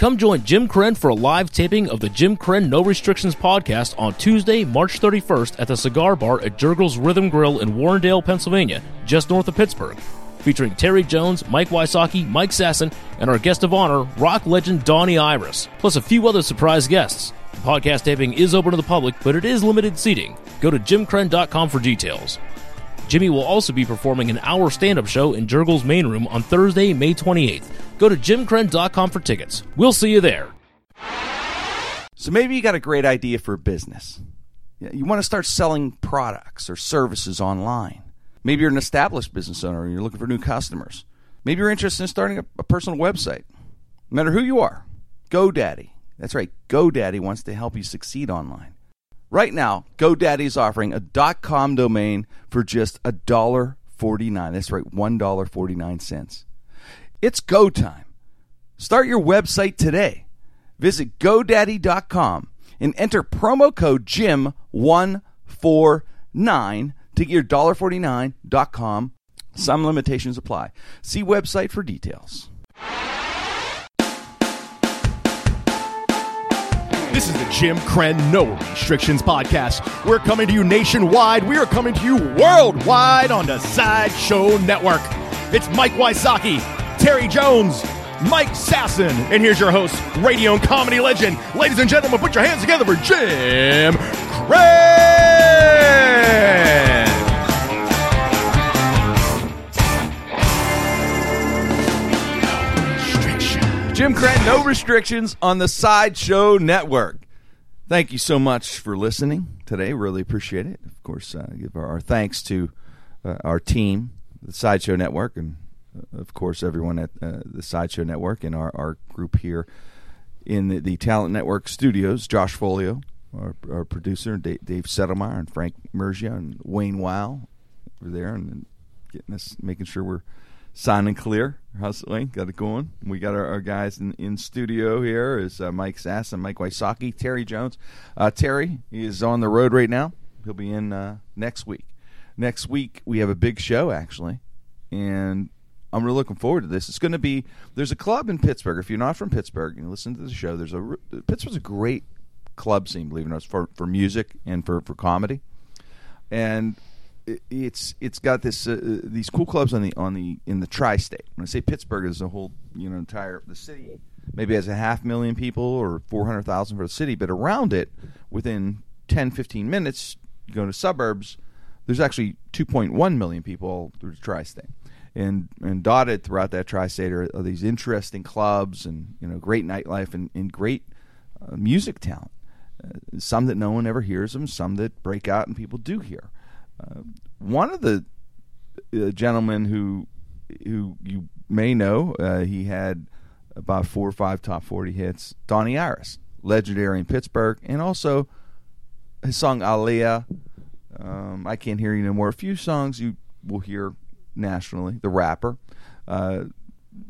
Come join Jim Krenn for a live taping of the Jim Krenn No Restrictions podcast on Tuesday, March 31st at the Cigar Bar at Jergel's Rhythm Grill in Warrendale, Pennsylvania, just north of Pittsburgh. Featuring Terry Jones, Mike Wysocki, Mike Sasson, and our guest of honor, rock legend Donnie Iris, plus a few other surprise guests. The podcast taping is open to the public, but it is limited seating. Go to jimkrenn.com for details. Jimmy will also be performing an hour stand up show in Jergel's main room on Thursday, May 28th. Go to jimkrenn.com for tickets. We'll see you there. So maybe you got a great idea for a business. You want to start selling products or services online. Maybe you're an established business owner and you're looking for new customers. Maybe you're interested in starting a, a personal website. No matter who you are, GoDaddy. That's right, GoDaddy wants to help you succeed online. Right now, GoDaddy is offering a .com domain for just $1.49. That's right, $1.49. It's go time. Start your website today. Visit GoDaddy.com and enter promo code JIM149 to get your $1.49.com. Some limitations apply. See website for details. This is the Jim Krenn No Restrictions Podcast. We're coming to you nationwide. We are coming to you worldwide on the Sideshow Network. It's Mike Wysocki, Terry Jones, Mike Sasson, and here's your host, radio and comedy legend. Ladies and gentlemen, put your hands together for Jim Krenn! Jim no restrictions on the Sideshow Network. Thank you so much for listening today. Really appreciate it. Of course, uh, give our, our thanks to uh, our team, the Sideshow Network, and uh, of course everyone at uh, the Sideshow Network and our, our group here in the, the Talent Network studios. Josh Folio, our, our producer, Dave, Dave and Frank Mergia, and Wayne Wow over there, and getting us, making sure we're signing clear. Wayne? Got it going. We got our, our guys in, in studio here is uh, Mike Sasson Mike Wysocki, Terry Jones. Uh, Terry is on the road right now. He'll be in uh, next week. Next week we have a big show actually, and I'm really looking forward to this. It's going to be there's a club in Pittsburgh. If you're not from Pittsburgh and you listen to the show, there's a Pittsburgh's a great club scene, believe it or not, for for music and for for comedy, and it's it's got this uh, these cool clubs on the on the in the tri-state. When I say Pittsburgh is the whole you know entire the city maybe has a half million people or 400,000 for the city, but around it within 10 15 minutes you go to suburbs there's actually 2.1 million people through the tri-state. And and dotted throughout that tri-state are, are these interesting clubs and you know great nightlife and, and great uh, music talent. Uh, some that no one ever hears them, some that break out and people do hear. Uh, one of the uh, gentlemen who who you may know, uh, he had about four or five top forty hits. Donnie Iris, legendary in Pittsburgh, and also his song Aliyah. Um, I can't hear you no more. A few songs you will hear nationally. The rapper, uh,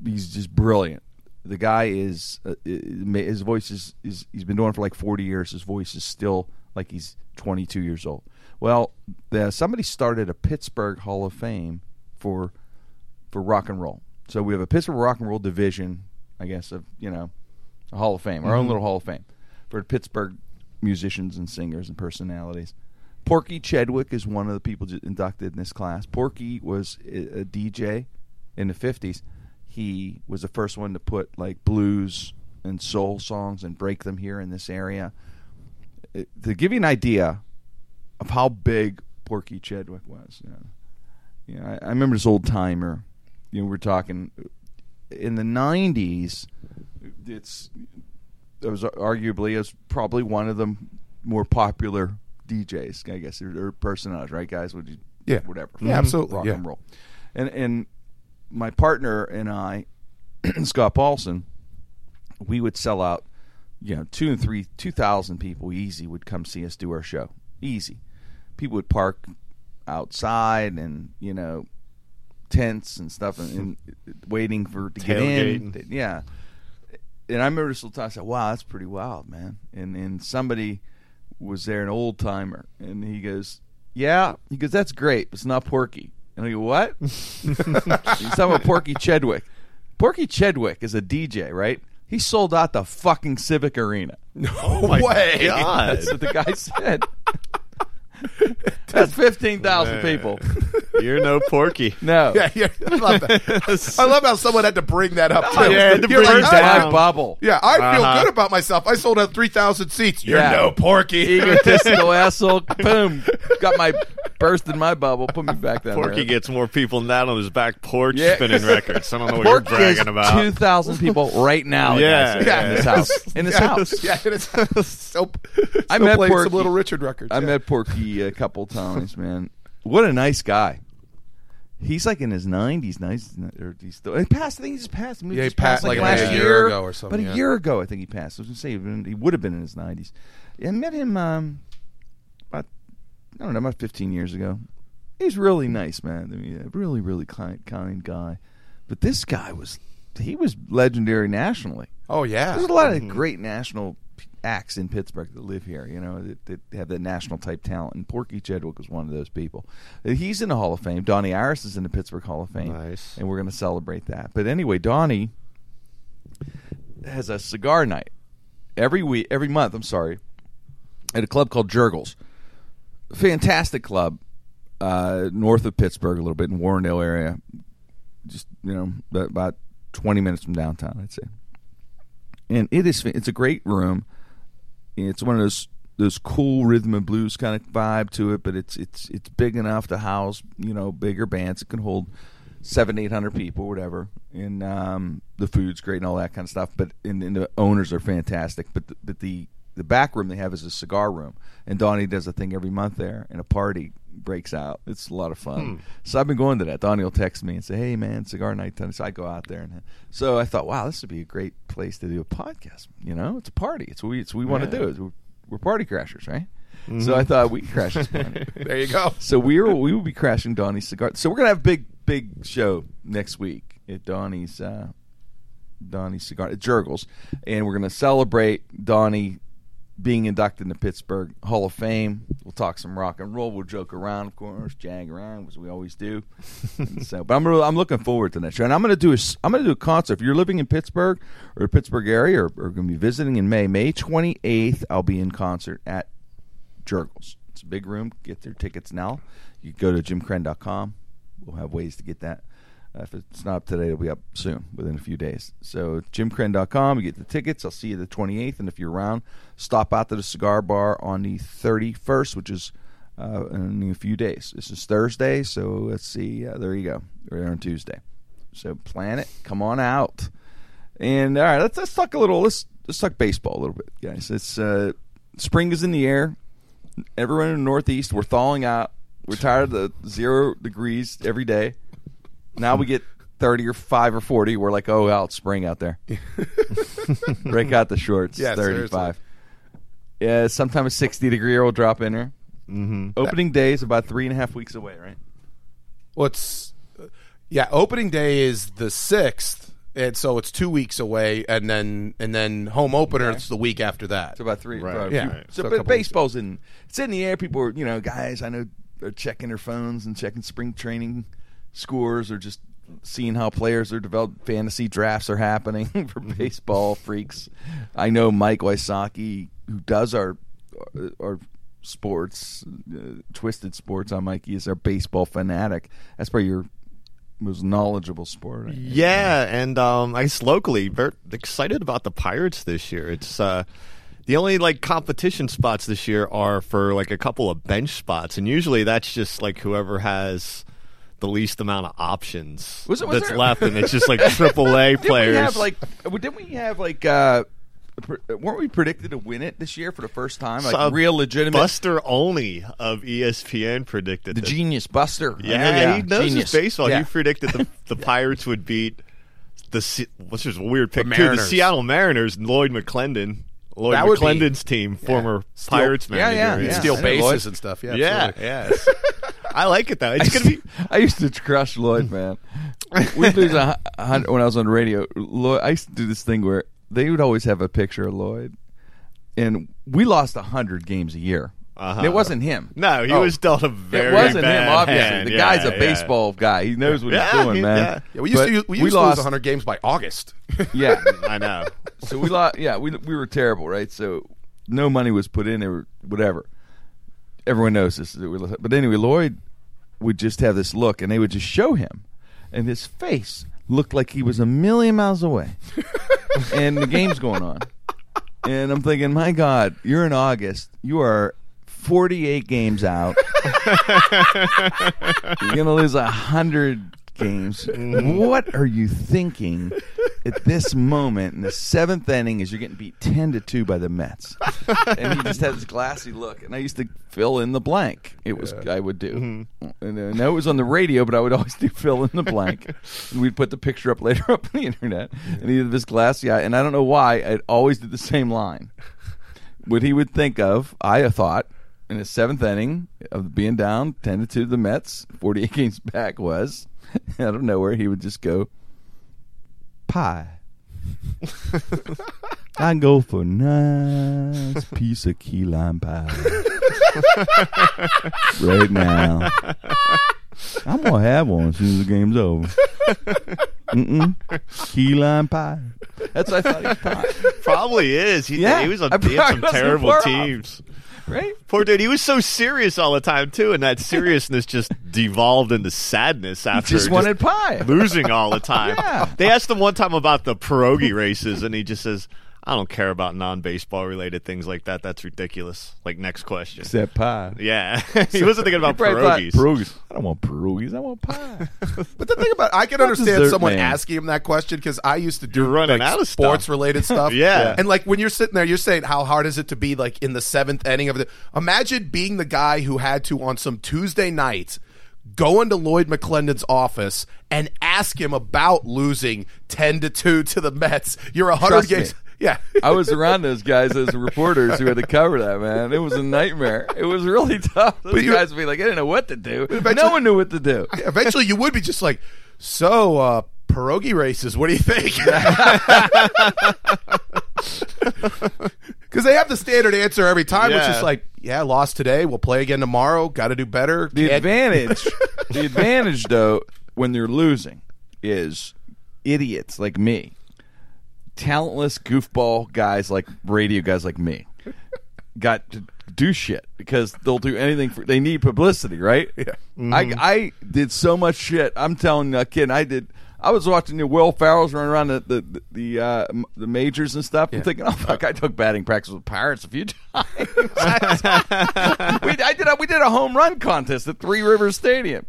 he's just brilliant. The guy is uh, his voice is, is he's been doing it for like forty years. His voice is still like he's twenty two years old. Well, the, somebody started a Pittsburgh Hall of Fame for for rock and roll. So we have a Pittsburgh rock and roll division, I guess, of you know, a Hall of Fame, our own Mhm. little Hall of Fame for Pittsburgh musicians and singers and personalities. Porky Chedwick is one of the people inducted in this class. Porky was a, DJ in the fifties. He was the first one to put like blues and soul songs and break them here in this area. It- to give you an idea of how big Porky Chedwick was, you know, you know, I, I remember this old timer. You know, we're talking uh, in the '90s. It's it was arguably as probably one of the more popular DJs, I guess, or, or personalities, right, guys? Would you, Yeah. whatever, Yeah, mm-hmm. absolutely, rock yeah. and roll, and and my partner and I, Scott Paulson, we would sell out, you know, two and three, two thousand people easy would come see us do our show, easy. People would park outside and you know tents and stuff and, and waiting for to get in. Yeah, and I remember this little time. I said, "Wow, that's pretty wild, man." And and somebody was there, an old timer, and he goes, "Yeah," he goes, "That's great, but it's not Porky." And I go, "What?" He's talking about Porky Chedwick. Porky Chedwick is a DJ, right? He sold out the fucking Civic Arena. No way. God. That's what the guy said. That's fifteen thousand people. You're no Porky. No, Yeah, yeah. I love that. I love how someone had to bring that up. Too. Yeah, to You're bring like, it I- down. my bubble. Yeah, I feel Uh-huh. good about myself. I sold out three thousand seats. You're Yeah. no porky. Egotistical asshole. Boom. Got my bursted my bubble. Put me back down Porky there. gets more people than that on his back porch Yeah. spinning records. I don't know what Porky you're has bragging about. two thousand people right now. Yeah, guys, yeah. in this house. In his yeah, house. Yeah, it is. So, I met playing Porky. some Little Richard records. I yeah. met Porky a couple times, man. What a nice guy. He's like in his nineties. Nice, or he's still. He passed. I think he just passed. He Yeah, he passed passed, like, last a year year ago or something, But a yeah. year ago, I think he passed. I was gonna say he would have been in his nineties. I met him um, about I don't know about fifteen years ago. He's really nice, man. I mean, a really, really kind, kind guy. But this guy was he was legendary nationally. Oh yeah. There's a lot of great national acts in Pittsburgh that live here, you know, that, that have that national type talent. And Porky Chedwick was one of those people. Uh, He's in the Hall of Fame. Donnie Iris is in the Pittsburgh Hall of Fame. Nice. And we're going to celebrate that. But anyway, Donnie has a cigar night every week, every month, I'm sorry, at a club called Jergel's. Fantastic club, uh, north of Pittsburgh, a little bit in Warrendale area. Just, you know, about- 20 minutes from downtown, I'd say and it is it's a great room. It's one of those those cool rhythm and blues kind of vibe to it, but it's it's it's big enough to house you know bigger bands. It can hold seven eight hundred people, whatever. And um, the food's great and all that kind of stuff. But and, and the owners are fantastic. But the, but the the back room they have is a cigar room, and Donnie does a thing every month there, and a party breaks out. It's a lot of fun. So I've been going to that. Donnie will text me and say, "Hey man, cigar night tonight." So I go out there, and so I thought, wow, this would be a great place to do a podcast. You know, it's a party. It's what we it's what we want to do. It's- We're, we're party crashers, right? So I thought we crash this party. There you go. So we were we will be crashing Donnie's cigar. So we're gonna have a big big show next week at Donnie's uh, Donnie's cigar at Jergel's, and we're gonna celebrate Donnie being inducted into Pittsburgh Hall of Fame. We'll talk some rock and roll. We'll joke around, of course, jag around as we always do. And so, but I'm really, I'm looking forward to that show, and I'm gonna do a I'm gonna do a concert. If you're living in Pittsburgh or the Pittsburgh area, or, or going to be visiting in May, May 28th, I'll be in concert at Jergel's. It's a big room. Get their tickets now. You go to jimkrenn.com. We'll have ways to get that. Uh, if it's not up today, it'll be up soon, within a few days. So jimkrenn.com. You get the tickets. I'll see you the 28th. And if you're around, stop out to the cigar bar on the 31st, which is uh, in a few days. This is Thursday, so let's see. Uh, there you go. We're there on Tuesday. So plan it. Come on out. And all right, let's let's talk a little. Let's let's talk baseball a little bit, guys. It's uh, spring is in the air. Everyone in the Northeast, we're thawing out. We're tired of the zero degrees every day. Now we get thirty or five or forty. We're like, oh, out spring out there. Break out the shorts. Yeah, thirty-five. Yeah, sometime a sixty degree will drop in here. Mm-hmm. Opening day is about three and a half weeks away, right? What's yeah? Opening day is the sixth, and so it's two weeks away, and then and then home opener it's the week after that. It's about three. Right. about Yeah. Right. So, So but baseball's in. It's in the air. People are, you know, guys. I know are checking their phones and checking spring training scores, or just seeing how players are developed. Fantasy drafts are happening for baseball freaks. I know Mike Wysocki, who does our our sports, uh, twisted sports on Mikey, is our baseball fanatic. That's probably your most knowledgeable sport. I. Yeah, and um, I guess locally, very excited about the Pirates this year. It's uh, the only like competition spots this year are for like a couple of bench spots, and usually that's just like whoever has the least amount of options Was was that's there- left, and it's just like triple A Didn't players. we have like? Didn't we have like? uh Weren't we predicted to win it this year for the first time? Like So, real legitimate. Buster Olney of ESPN predicted the that- genius Buster. Yeah, he knows genius. his baseball. Yeah. He predicted the, the Pirates would beat the Se- which is a weird pick The too. The Seattle Mariners. Lloyd McClendon, Lloyd That would be- McClendon's team, former Steal- Pirates Yeah, manager. yeah, And yeah. steal bases Lloyd. and stuff. Yeah, yeah, absolutely. yes. I like it though. It's I gonna be. used, I used to crush Lloyd, man. we lose a, a hundred when I was on the radio. Lloyd, I used to do this thing where they would always have a picture of Lloyd, and we lost a hundred games a year And it wasn't him. No, he Oh. was dealt a very it wasn't bad him, obviously. hand. The Yeah, guy's a yeah. baseball guy. He knows what Yeah, he's doing, he- man. yeah. Yeah, we used But to we we used to lost. lose 100 games by August. Yeah. I know. so we lost. Yeah, we we were terrible, right? So no money was put in or whatever. Everyone knows this. But anyway, Lloyd would just have this look, and they would just show him, and his face looked like he was a million miles away, and the game's going on, and I'm thinking, my God, you're in August. You are 48 games out. You're gonna lose a hundred games. Mm-hmm. What are you thinking at this moment in the seventh inning as you're getting beat ten to two by the Mets? And he just had this glassy look. And I used to fill in the blank. It was I would do. Mm-hmm. And I know it was on the radio, but I would always do fill in the blank. and we'd put the picture up later up on the internet. And he had this glassy eye, and I don't know why I always did the same line what he would think of, I thought, in the seventh inning of being down ten to two to the Mets, forty eight games back was out of nowhere he would just go pie. I go for a nice piece of key lime pie right now. I'm gonna have one as soon as the game's over. Mm-mm. Key lime pie. That's what I thought he thought. Probably is. He, Yeah. he was on I he had some probably terrible teams. Right? Poor dude, he was so serious all the time too, and that seriousness just devolved into sadness after He just wanted pie. losing all the time. Yeah. They asked him one time about the pierogi races, and he just says, "I don't care about non-baseball related things like that. That's ridiculous." Like next question. Except pie. Yeah, he wasn't thinking about He probably thought, pierogies. Pierogies. I don't want pierogies. I want pie. But the thing about I can understand dessert, someone man? asking him that question because I used to do You're running like, out of stuff. sports related stuff. Yeah. and like when you're sitting there, you're saying how hard is it to be like in the seventh inning of the. Imagine being the guy who had to on some Tuesday night go into Lloyd McClendon's office and ask him about losing ten to two to the Mets. You're a hundred Trust me. Yeah. I was around those guys as reporters who had to cover that, man. It was a nightmare. It was really tough. Those you- guys would be like, I didn't know what to do. No one knew what to do. Eventually, you would be just like, so uh, pierogi races. What do you think? Because they have the standard answer every time, which Yeah. is like, yeah, lost today. We'll play again tomorrow. Got to do better. The Can't- advantage, the advantage though, when they're losing, is idiots like me, talentless goofball guys like radio guys like me, got to do shit because they'll do anything for. They need publicity, right? Yeah. I mm-hmm. I did so much shit. I'm telling that kid, I did. I was watching the Will Ferrell's run around the the the, uh, the majors and stuff. I'm thinking, oh fuck, I took batting practice with Pirates a few times. we, I did a, we did a home run contest at Three Rivers Stadium.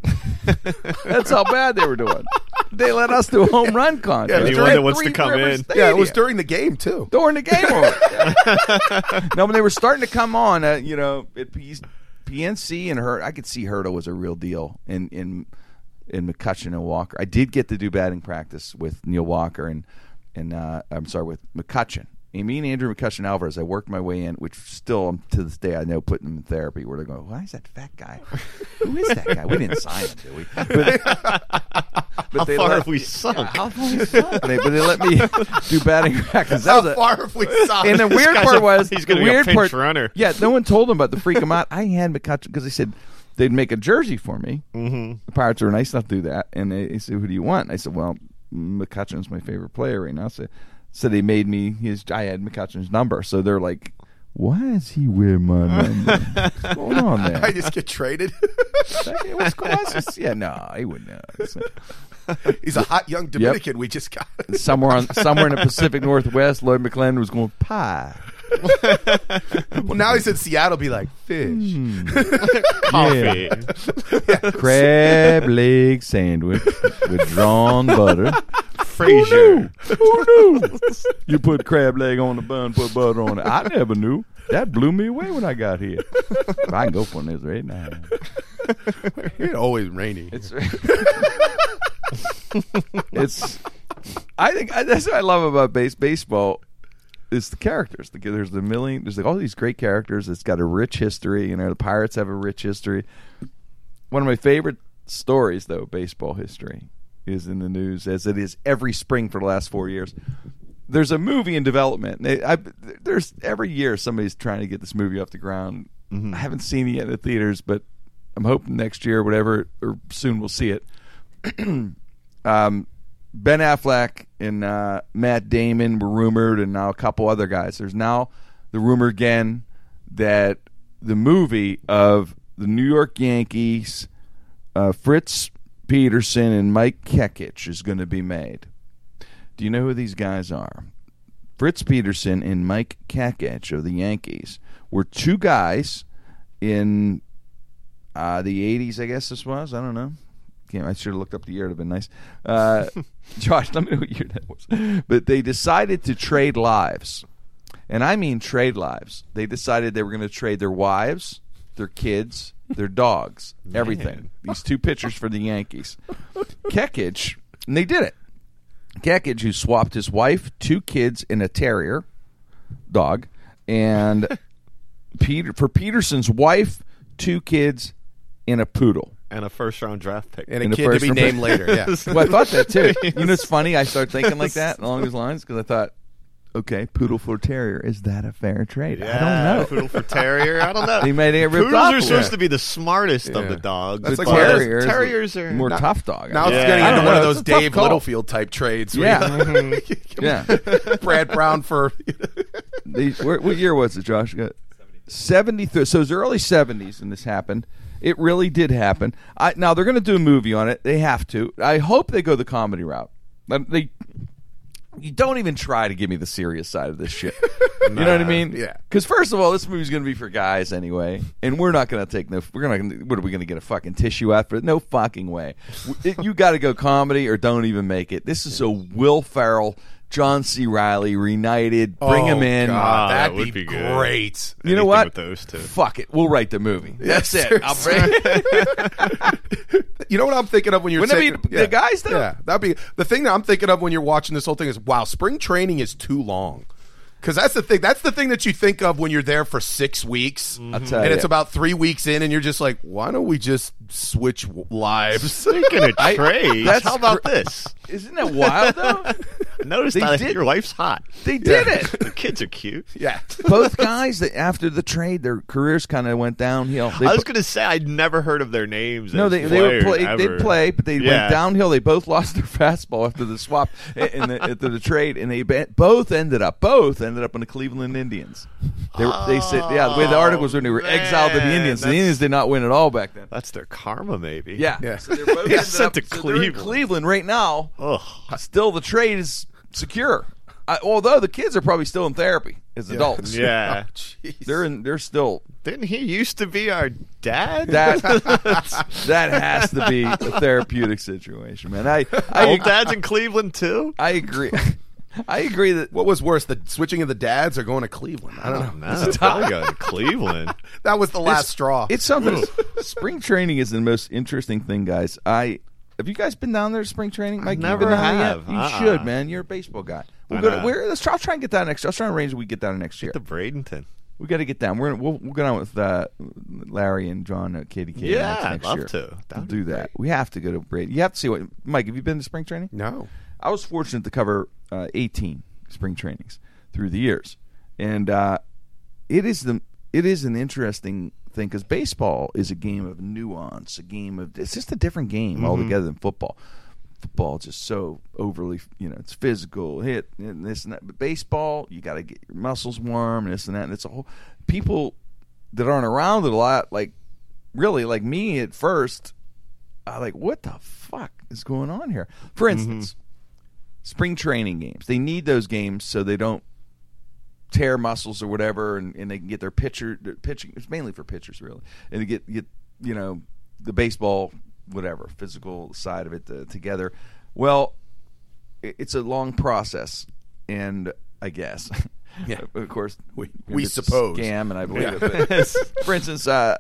That's how bad they were doing. They let us do a home run contest. Anyone that wants to come Rivers in. yeah, it was during the game too. during the game. on. no, when they were starting to come on, uh, you know, at P- PNC and Hurt, I could see Hurta was a real deal in in in McCutchen and Walker. I did get to do batting practice with Neil Walker and and uh, I'm sorry with McCutchen. And me and Andrew McCutchen Alvarez, I worked my way in, which still um, to this day I know putting them in therapy. Where they go, why is that fat guy? Who is that guy? We didn't sign him, did we? But, but How they far let- have we sunk? Yeah, how far have we sunk? They- but they let me do batting practice. That How was a- far have we stopped? and the weird part a- was he's gonna be a pinch part. runner. Yeah, no one told him about the freak him out. I had McCutcheon because they said they'd make a jersey for me. Mm-hmm. The Pirates were nice enough to do that, and they, they said, "Who do you want?" I said, "Well, McCutchen's my favorite player right now." So, so they made me his. I had McCutchen's number, so they're like. Why is he wearing my number? What's going on there?" I just get traded. Hey, What's going on? Yeah, no, he wouldn't. know. He's a hot young Dominican. We just got. Somewhere on somewhere in the Pacific Northwest, Lloyd McClendon was going pie. well, now he said Seattle. Be like fish. Hmm. Coffee. crab leg sandwich with drawn butter. Frasier. Who knew? You put crab leg on the bun, put butter on it. I never knew. That blew me away when I got here. I can go for this right now. It's always rainy. It's it's. I think I, that's what I love about base baseball. Is the characters? The, there's the million. There's like all these great characters. It's got a rich history. You know, the Pirates have a rich history. One of my favorite stories, though, baseball history, is in the news as it is every spring for the last four years. There's a movie in development. They- I, there's every year somebody's trying to get this movie off the ground. I haven't seen it yet in the theaters, but I'm hoping next year, or whatever, or soon we'll see it. um, Ben Affleck and uh, Matt Damon were rumored, and now a couple other guys. There's now the rumor again that the movie of the New York Yankees, uh, Fritz Peterson and Mike Kekich is going to be made. Do you know who these guys are? Fritz Peterson and Mike Kekich of the Yankees were two guys in uh, the 80s, I guess this was. I don't know. Can't, I should have looked up the year. It would have been nice. Uh, Josh, let me know what year that was. But they decided to trade lives. And I mean trade lives. They decided they were going to trade their wives, their kids, their dogs, everything. These two pitchers for the Yankees. Kekich, and they did it. Kekich, who swapped his wife, two kids, and a terrier dog, and Peter for Peterson's wife, two kids, and a poodle. And a first round draft pick. and a the kid to be round. named later. Yeah. Well, I thought that too. You know, it's funny. I started thinking like that along those lines because I thought, okay, poodle for terrier, is that a fair trade? I don't know. Poodle for terrier. I don't know. They might get ripped Poodles off are supposed little. to be the smartest of the dogs. That's like one of terriers, terriers are more not- tough dog. Now it's Yeah. getting into don't one of those It's a tough Dave call. Littlefield type trades. where Yeah. you- yeah. Mm-hmm. Brad Brown for They, where, what year was it, Josh? Seventy three. So it was early seventies, and this happened. It really did happen. I, now they're going to do a movie on it. They have to. I hope they go the comedy route. They, you don't even try to give me the serious side of this shit. you know what I mean? yeah. Because first of all, this movie's going to be for guys anyway, and we're not going to take no. We're not. What are we going to get a fucking tissue out for? No fucking way. It- you got to go comedy or don't even make it. This is a Will Ferrell, John C. Reilly reunited. Bring Oh, him in. God, Ah, that that'd be, be good. great. You know Anything what? with those two. Fuck it. We'll write the movie. That's Yeah, it. I'll bring You know what I'm thinking of when you're Wouldn't it saying be the guys, though? Yeah, that'd be the thing that I'm thinking of when you're watching this whole thing is wow, spring training is too long. Because that's the thing. That's the thing that you think of when you're there for six weeks, mm-hmm. I'll tell and you. it's about three weeks in, and you're just like, why don't we just switch w- lives? Speaking of trades, that's how about gr- this? Isn't that wild though? Notice They that did- your wife's hot. They did Yeah. it. The kids are cute. yeah, Both guys that after the trade, their careers kind of went downhill. They I was going to say I'd never heard of their names. no, as they they would play. They'd play, but they Yeah. went downhill. They both lost their fastball after the swap in the, after the trade, and they both ended up both ended up in the Cleveland Indians. They, were, they said, yeah, the way the oh, article was written, they were exiled to the man, Indians. The that's- Indians did not win at all back then. That's their karma, maybe. Yeah, Yeah. So they're both Yeah, ended sent up, to so they're in Cleveland. Cleveland right now. Ugh. Uh, still, the trade is secure. I, although the kids are probably still in therapy as adults. Yeah. Oh, jeez. they're in. They're still. Didn't he used to be our dad? That that has to be a therapeutic situation, man. I I, Old dad's in Cleveland too. I agree. I agree that what was worse, the switching of the dads or going to Cleveland? I don't know. No, probably go to Cleveland. That was the last straw. it's something. spring training is the most interesting thing, guys. I have you guys been down there to spring training? Mike, you never been down there have. yet? You Uh-uh. should, man. You're a baseball guy. We'll go to, we're, let's try, I'll try and get down next. I'll try and arrange that we get down next year. To Bradenton. We got to get down. We're gonna, we'll, we'll go down with uh, Larry and John at KDK. Yeah, next, I'd next love year. to. We'll would do be that. We have to go to Brady. You have to see what Mike. Have you been to spring training? no. I was fortunate to cover uh, 18 spring trainings through the years, and uh, it is the it is an interesting thing because baseball is a game of nuance, a game of it's just a different game altogether than football. Football is just so overly, you know, it's physical, hit and this and that. But baseball, you got to get your muscles warm and this and that. And it's a whole people that aren't around it a lot, like really, like me at first, I like what the fuck is going on here. For instance, spring training games. They need those games so they don't tear muscles or whatever, and, and they can get their pitcher their pitching. It's mainly for pitchers, really, and to get get you know the baseball whatever physical side of it to, together. Well, it- it's a long process, and I guess. Yeah. of course, We- we suppose. scam, and I believe Yeah. it. For instance, uh,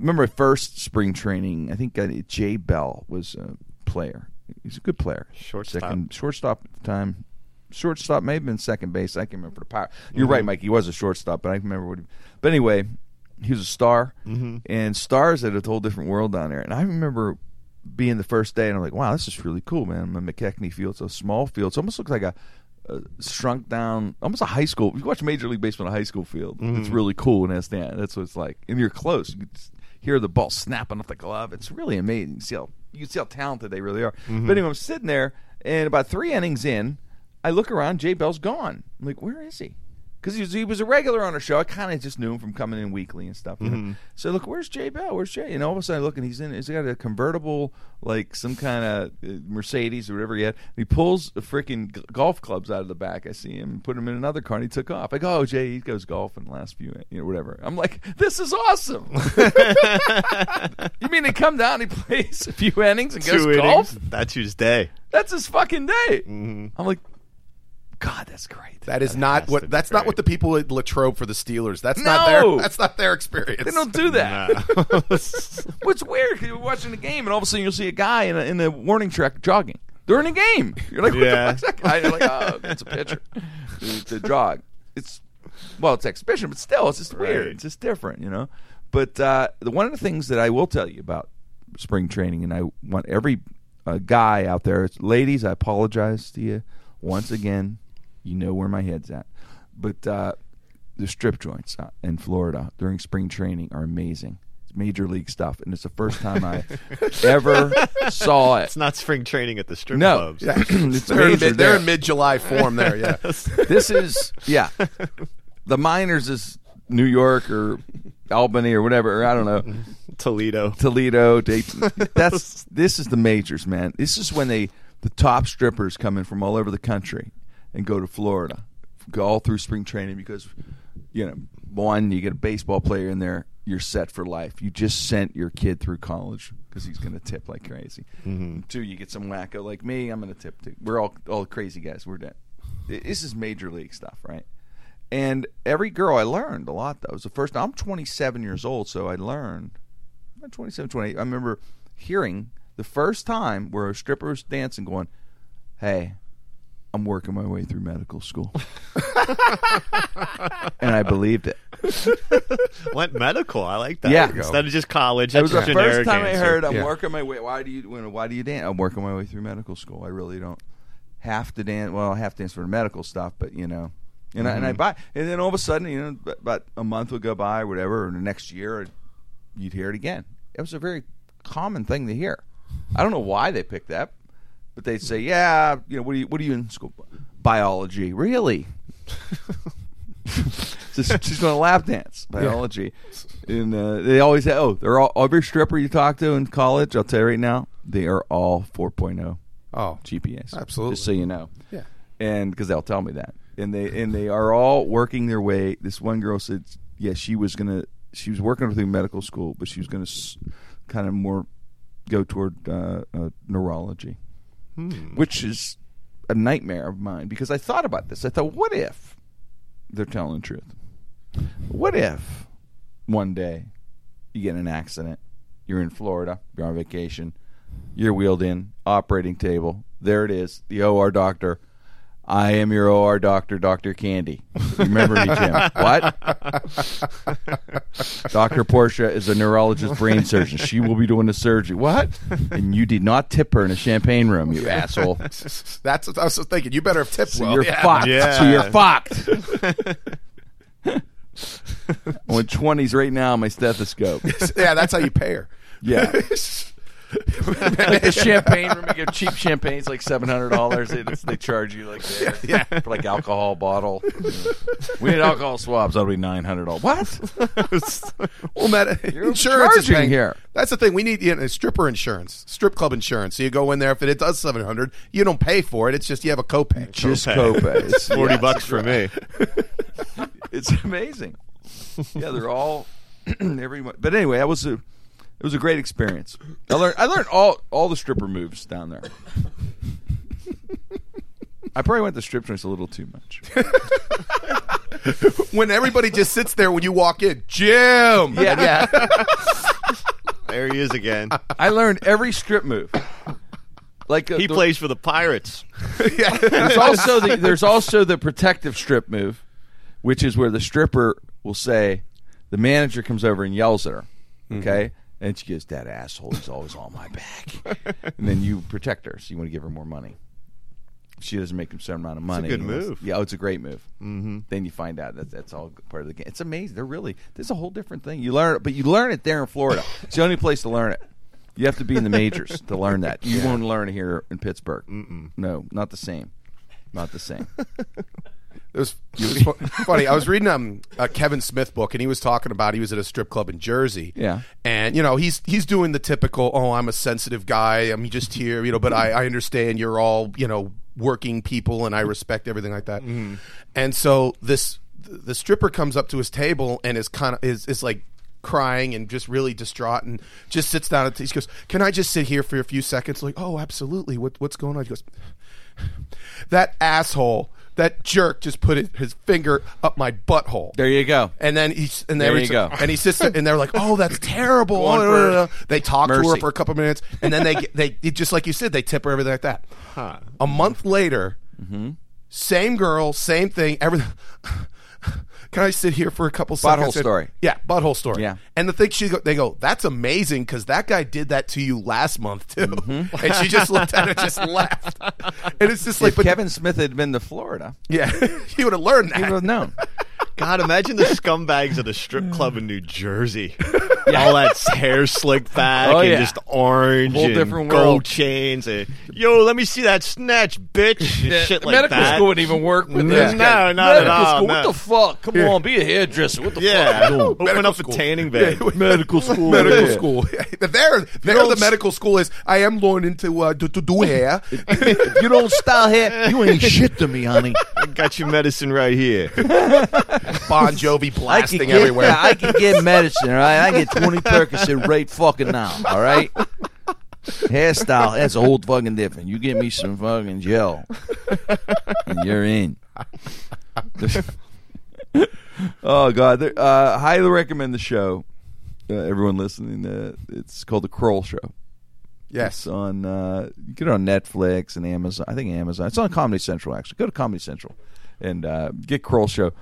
remember first spring training? I think uh, Jay Bell was a player. He's a good player. Shortstop. Second, shortstop at the time. Shortstop may have been second base. I can remember the power. You're right, mm-hmm. Mike. He was a shortstop, but I can remember what. He, but anyway, he was a star, mm-hmm. and stars at a whole different world down there. And I remember being the first day, and I'm like, wow, this is really cool, man. I'm at McKechnie Field. It's a small field. It almost looks like a a shrunk down, almost a high school. You watch Major League Baseball in a high school field. It's mm-hmm. really cool in that. That's what it's like. And you're close. You can hear the ball snapping off the glove. It's really amazing. You see how you can see how talented they really are. Mm-hmm. But anyway, I'm sitting there, and about three innings in, I look around. Jay Bell's gone. I'm like, where is he? Because he was, he was a regular on our show. I kind of just knew him from coming in weekly and stuff. You know? So look, where's Jay Bell? Where's Jay? And all of a sudden I look, and he's in. He's got a convertible, like some kind of uh, Mercedes or whatever he had. He pulls the freaking g- golf clubs out of the back. I see him put him in another car, and he took off. I go, oh Jay, he goes golfing the last few, you know, whatever. I'm like, this is awesome. you mean he come down, he plays a few innings and goes Two golf? innings. That's his day. That's his fucking day. I'm like, God, that's great. That is not what. to be That's not what the people at Latrobe for the Steelers. That's not their. That's not their experience. They don't do that. Nah. What's weird? Because you're watching the game, and all of a sudden you'll see a guy in a, in the warning track jogging during the game. You're like, what Yeah. the fuck's that guy? You're like, oh, it's a pitcher. It's a jog. It's well, it's exhibition, but still, it's just weird. It's just different, you know. But uh, the one of the things that I will tell you about spring training, and I want every uh, guy out there, ladies, I apologize to you once again. You know where my head's at, but uh, the strip joints uh, in Florida during spring training are amazing. It's major league stuff, and it's the first time I ever saw it. It's not spring training at the strip No, clubs. it's They're in, major mid, they're in mid July form there. Yeah. this is yeah. The minors is New York or Albany or whatever. Or I don't know. Toledo. Toledo, Dayton. That's this is the majors, man. This is when they the top strippers come in from all over the country and go to Florida, go all through spring training because you know one you get a baseball player in there, you're set for life. You just sent your kid through college because he's going to tip like crazy. Mm-hmm. Two, you get some wacko like me. I'm going to tip too. We're all all crazy guys. We're dead. This is major league stuff, right? And every girl I learned a lot though. It was the first I'm 27 years old, so I learned I'm 27, 28. I remember hearing the first time where a stripper was dancing, going, "Hey, I'm working my way through medical school," and I believed it. Went medical. I like that. Yeah. Instead of just college. It was the first generic time I heard, "I'm Yeah. working my way." Why do you? you Why do you dance? I'm working my way through medical school. I really don't have to dance. Well, I have to dance for the medical stuff, but you know. And, I, and I Mm-hmm. buy, and then all of a sudden, you know, about a month would go by, or whatever, or the next year, you'd hear it again. It was a very common thing to hear. I don't know why they picked that, but they'd say, "Yeah, you know, what are you, what are you in school? Biology, really?" She's going to lap dance biology, and uh, they always say, "Oh, they're all every stripper you talk to in college." I'll tell you right now, they are all 4.0 Oh, GPAs. Absolutely. just so you know. Yeah. and because they'll tell me that, and they and they are all working their way. This one girl said, "Yeah, she was gonna, she was working through medical school, but she was gonna s- kind of more go toward uh, uh, neurology, Hmm. which is a nightmare of mine because I thought about this. I thought, what if they're telling the truth? What if one day you get in an accident, you're in Florida, you're on vacation, you're wheeled in, operating table, there it is, the OR doctor. I am your OR doctor, Dr. Candy. Remember me, Jim? what? Dr. Portia is a neurologist brain surgeon. She will be doing the surgery. What? And you did not tip her in a champagne room, you asshole. that's what I was thinking. You better have tipped So well. you're yeah. fucked. Yeah. So you're fucked. I'm with 20s right now on my stethoscope. yeah, that's how you pay her. Yeah. like the champagne room, you get cheap champagne. It's like seven hundred dollars. They, they charge you like there, Yeah. for like alcohol bottle. we need alcohol swabs. That'll be nine hundred dollars. What? Well, Matt, You're insurance is charging paying here. That's the thing. We need you know, stripper insurance, strip club insurance. So you go in there. If it does seven hundred, you don't pay for it. It's just you have a copay. Just Copay. copay. It's, Forty yeah, bucks for me. It's amazing. Yeah, they're all everyone. But anyway, I was a it was a great experience. I learned I learned all all the stripper moves down there. I probably went to strip joints a little too much. When everybody just sits there when you walk in, Jim. Yeah, yeah. There he is again. I learned every strip move. Like uh, He the- plays for the Pirates. There's also the there's also the protective strip move, which is where the stripper will say, the manager comes over and yells at her, okay, and she goes, "That asshole is always on my back," and then you protect her, so you want to give her more money. she doesn't make a certain amount of money. good move. Yeah, oh, it's a great move. Mm-hmm. Then you find out that that's all part of the game. It's amazing. They're really there's a whole different thing. You learn it, but you learn it there in Florida. it's the only place to learn it. You have to be in the majors to learn that. You won't learn it here in Pittsburgh. Mm-mm. No, not the same. Not the same. It was, it was funny. I was reading um, a Kevin Smith book, and he was talking about he was at a strip club in Jersey. Yeah. and you know he's he's doing the typical. Oh, I'm a sensitive guy. I'm just here, you know. But I, I understand you're all you know working people, and I respect everything like that. And so this the stripper comes up to his table and is kind of is is like crying and just really distraught and just sits down and he goes, "Can I just sit here for a few seconds?" Like, "Oh, absolutely. What what's going on?" He goes, "That asshole." That jerk just put his, his finger up my butthole. There you go. And then he's and There they you go. And he sits there, and they're like, "Oh, that's terrible." Oh, no, no, no. They talk to her for a couple minutes, and then they get- they just like you said, they tip her everything like that. A month later, Mm-hmm. same girl, same thing. Everything. Can I sit here for a couple Butthole seconds? story. Yeah, butthole story. Yeah. And the thing she go, they go, that's amazing because that guy did that to you last month too. Mm-hmm. And she just looked at it, and just laughed. And it's just like, if but Kevin Smith had been to Florida, yeah, he would have learned he would have known. God, imagine the scumbags at a strip club in New Jersey. All that hair slicked back Oh, and yeah. just orange Whole and different gold world. chains. And, Yo, let me see that snatch, bitch. and shit like medical that. school wouldn't even work with No, this. no, guy. not at all, School, no. What the fuck? Come on, be a hairdresser. What the Yeah, fuck? you doing? open Medical up school. a tanning bed. Medical school. medical Yeah. school. there, there, the medical school is. I am learning to uh, to, to do hair. if you don't style hair, you ain't shit to me, honey. I got your medicine right here. Bon Jovi I blasting get, everywhere. yeah, I can get medicine, all right? I get 20 Percocet right fucking now, all right? Hairstyle, that's a whole fucking different. You get me some fucking gel, and you're in. oh, God. there- Uh, highly recommend the show. Uh, everyone listening, uh, it's called The Kroll Show. Yes, It's on uh, you get it on Netflix and Amazon. I think Amazon. It's on Comedy Central actually. Go to Comedy Central and uh, get Kroll show.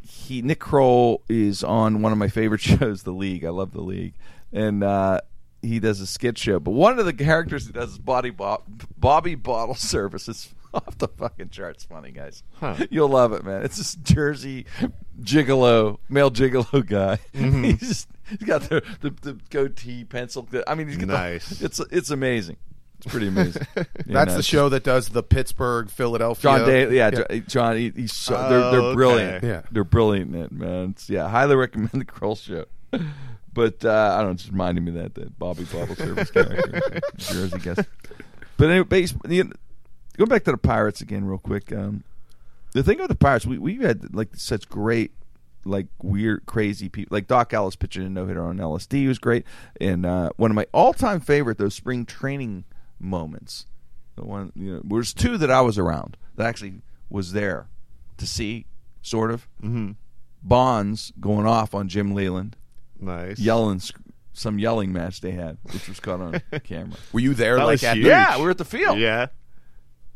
He Nick Kroll is on one of my favorite shows, The League. I love The League, and uh, he does a skit show. But one of the characters he does is Bobby Bo- Bobby Bottle Service. It's off the fucking charts. Funny guys, you'll love it, man. It's this Jersey gigolo, male gigolo guy. he's just he's got the, the, the goatee pencil. I mean, he's got the- Nice. it's it's amazing. It's pretty amazing. That's know, the show that does the Pittsburgh, Philadelphia. John Day, yeah, Jo- John. He, he's so, they're Oh, they're brilliant. okay. Yeah. they're brilliant in it, man. It's, yeah, highly recommend the Kroll show. But uh, I don't know, it's just reminding me of that that Bobby Bottle Service character, Jersey guy. But anyway, base, you know, going back to the Pirates again, real quick. Um, the thing about the Pirates, we we had like such great, like weird, crazy people. Like Doc Ellis pitching a no hitter on LSD was great, and uh, one of my all time favorite those spring training moments. The one you know, there's two that I was around that actually was there to see, sort of. Mm-hmm. Bonds going off on Jim Leyland, Nice. yelling some yelling match they had, which was caught on camera. Were you there? That like was at huge. the Yeah, we were at the field. Yeah.